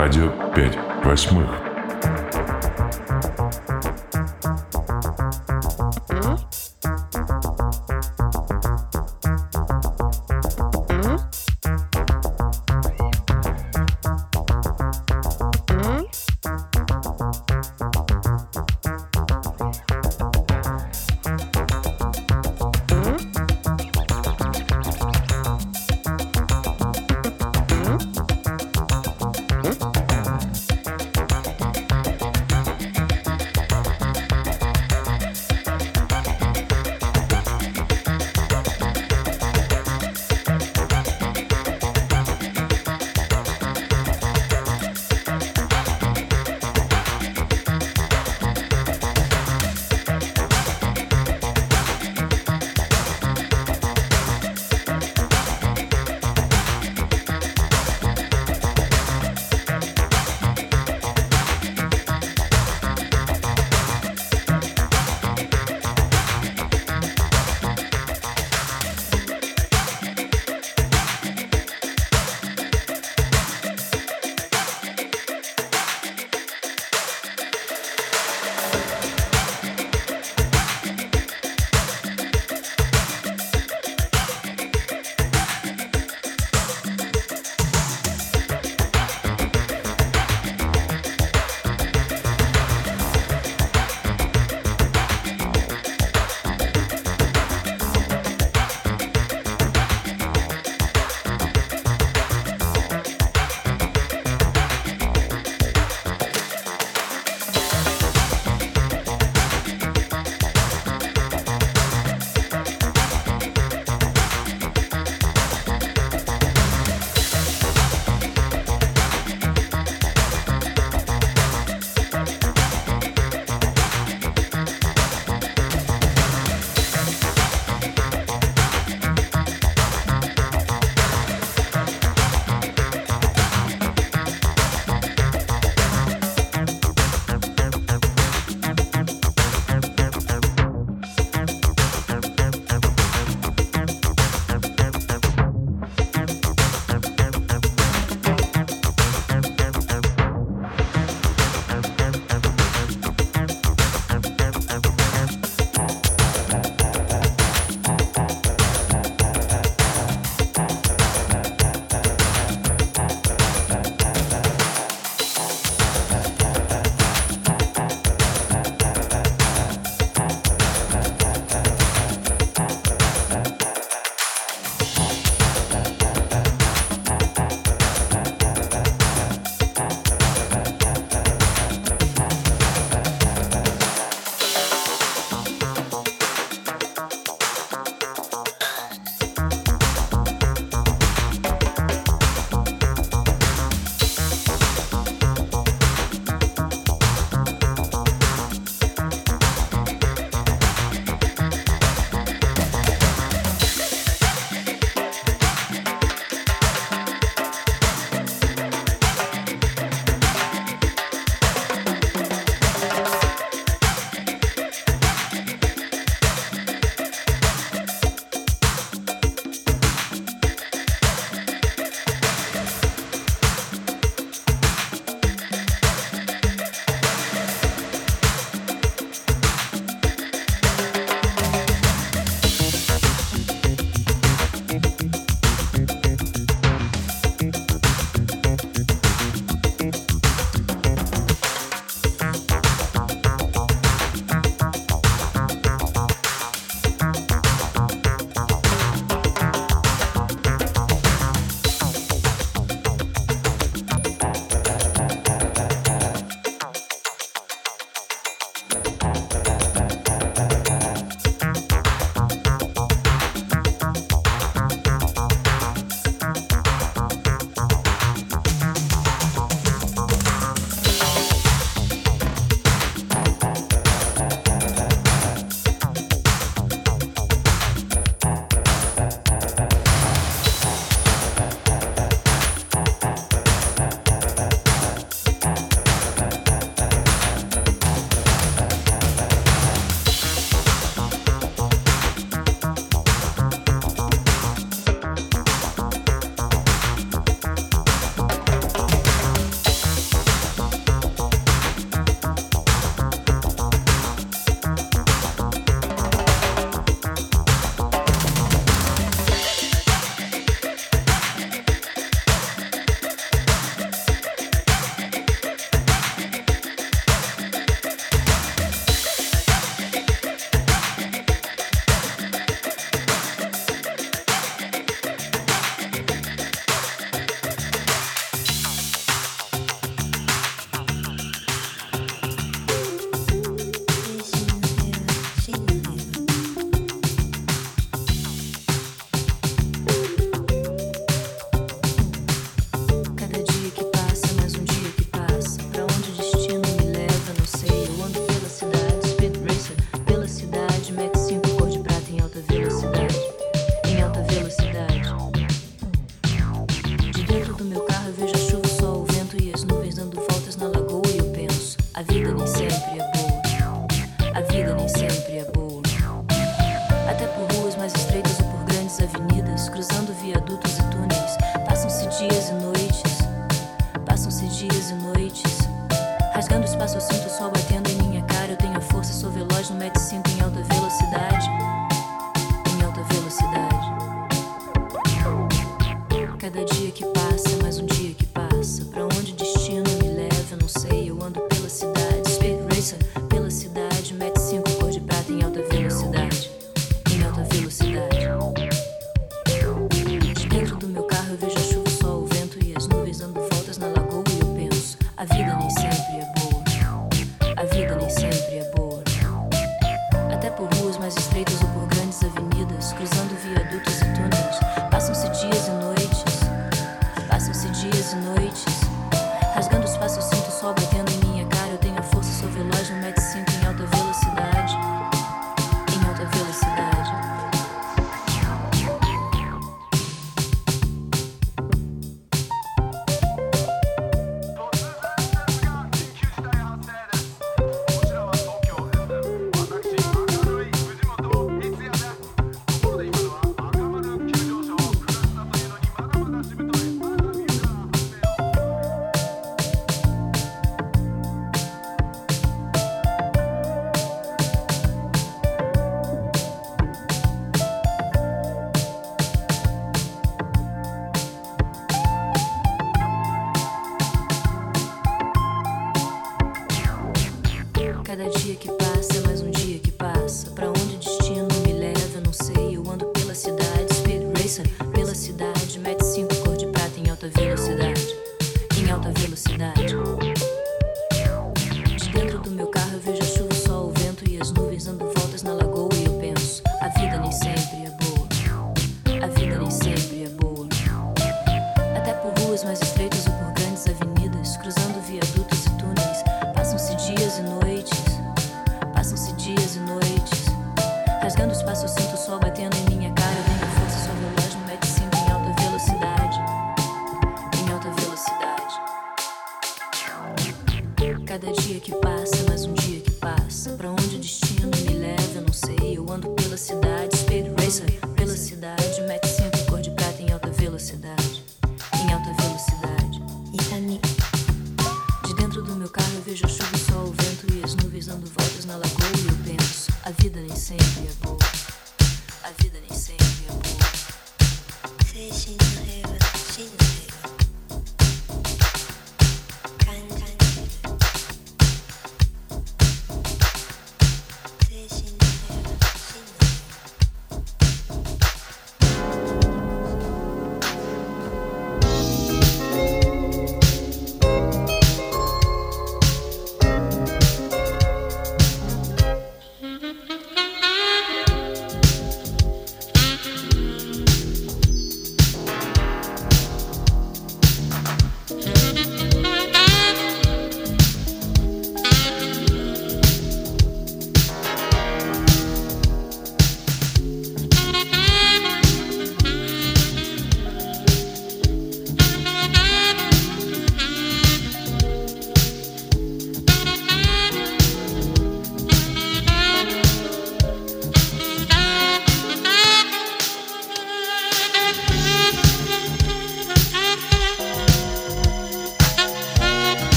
Радио 5 восьмых.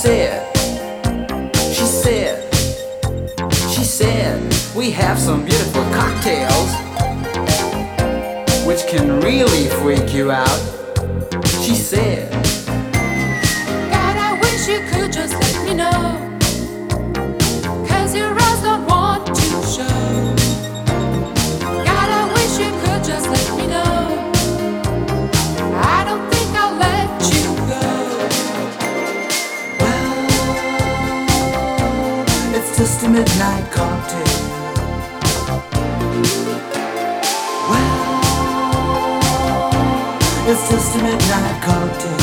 said, she said, she said, we have some beautiful cocktails which can really freak you out. She said, God, I wish you could just let me know. just a midnight cocktail. Well, it's just a midnight cocktail.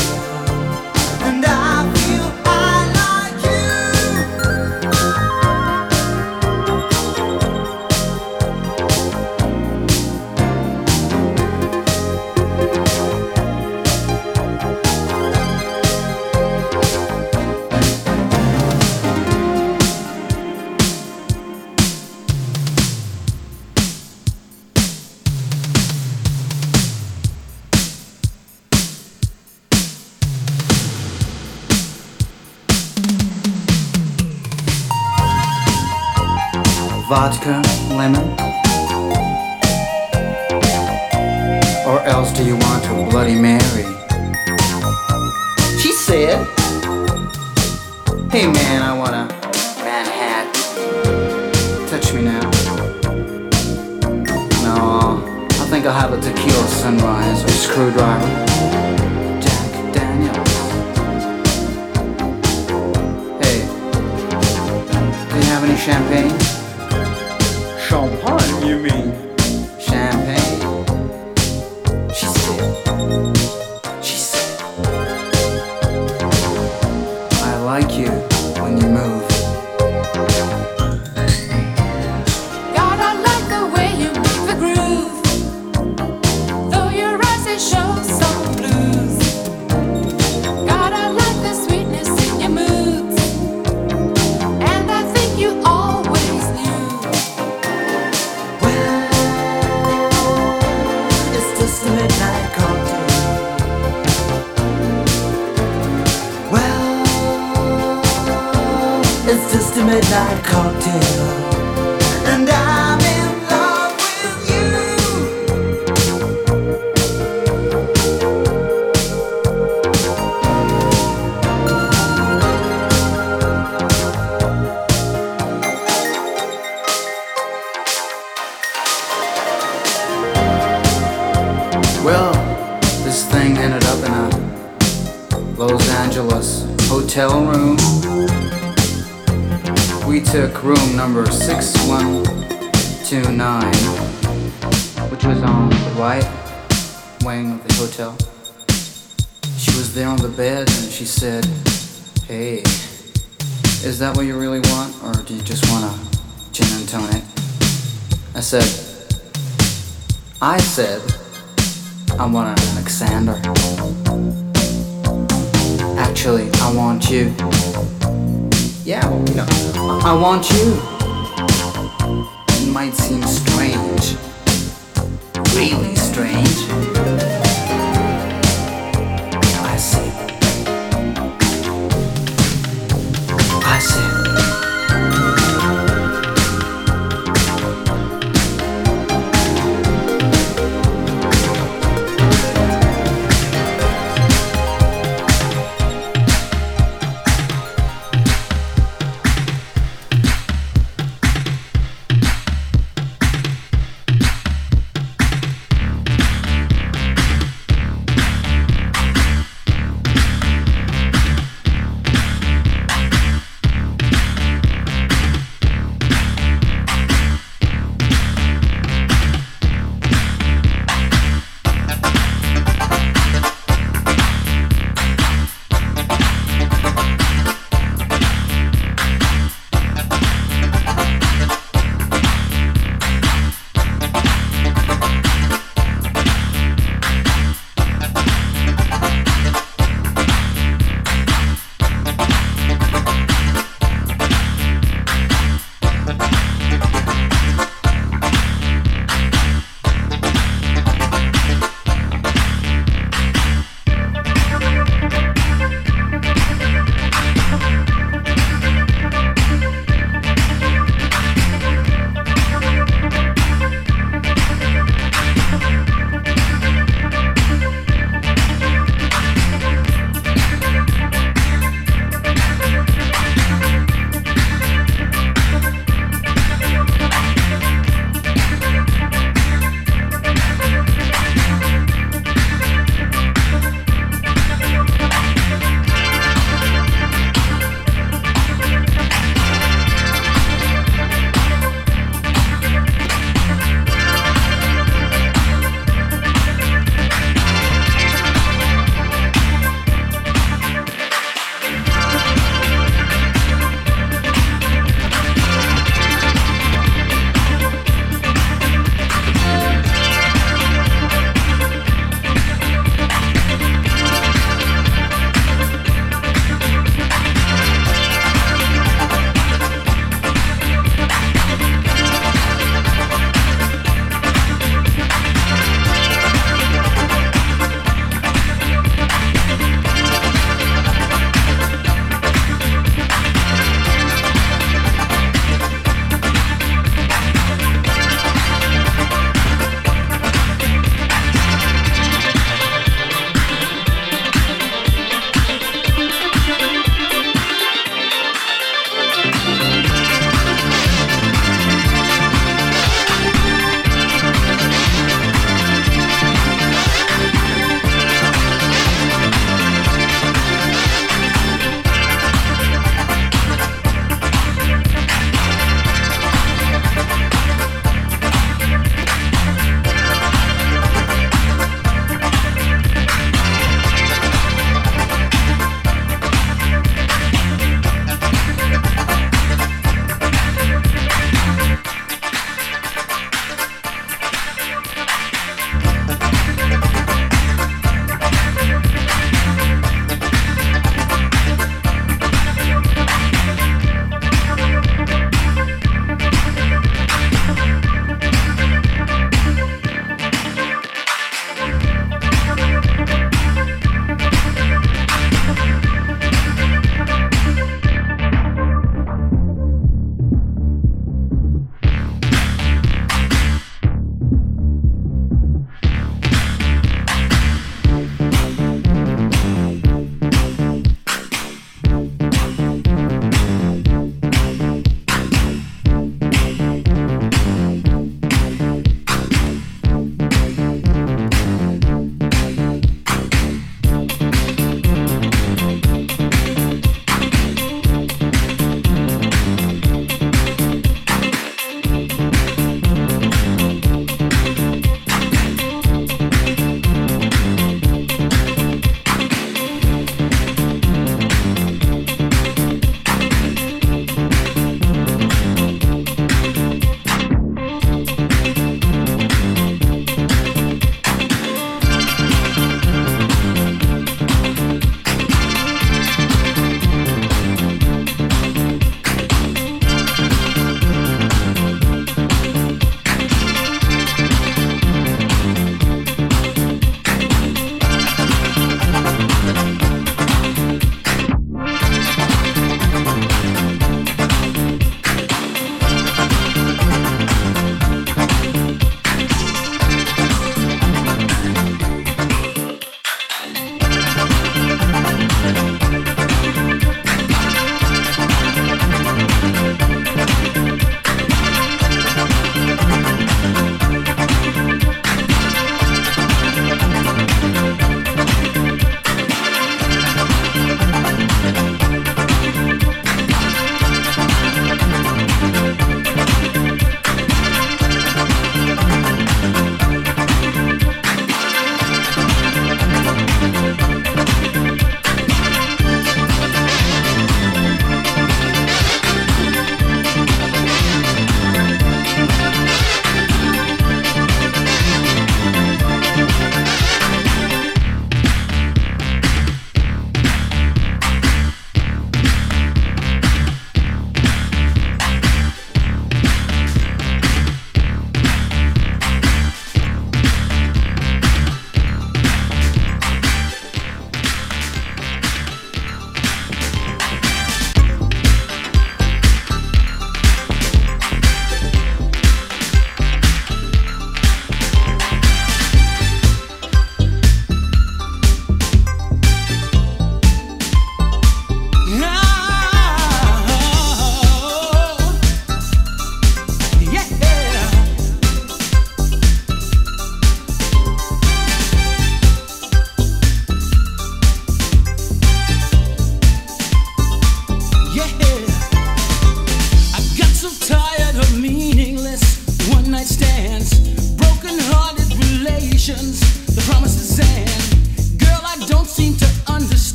Champagne, you mean?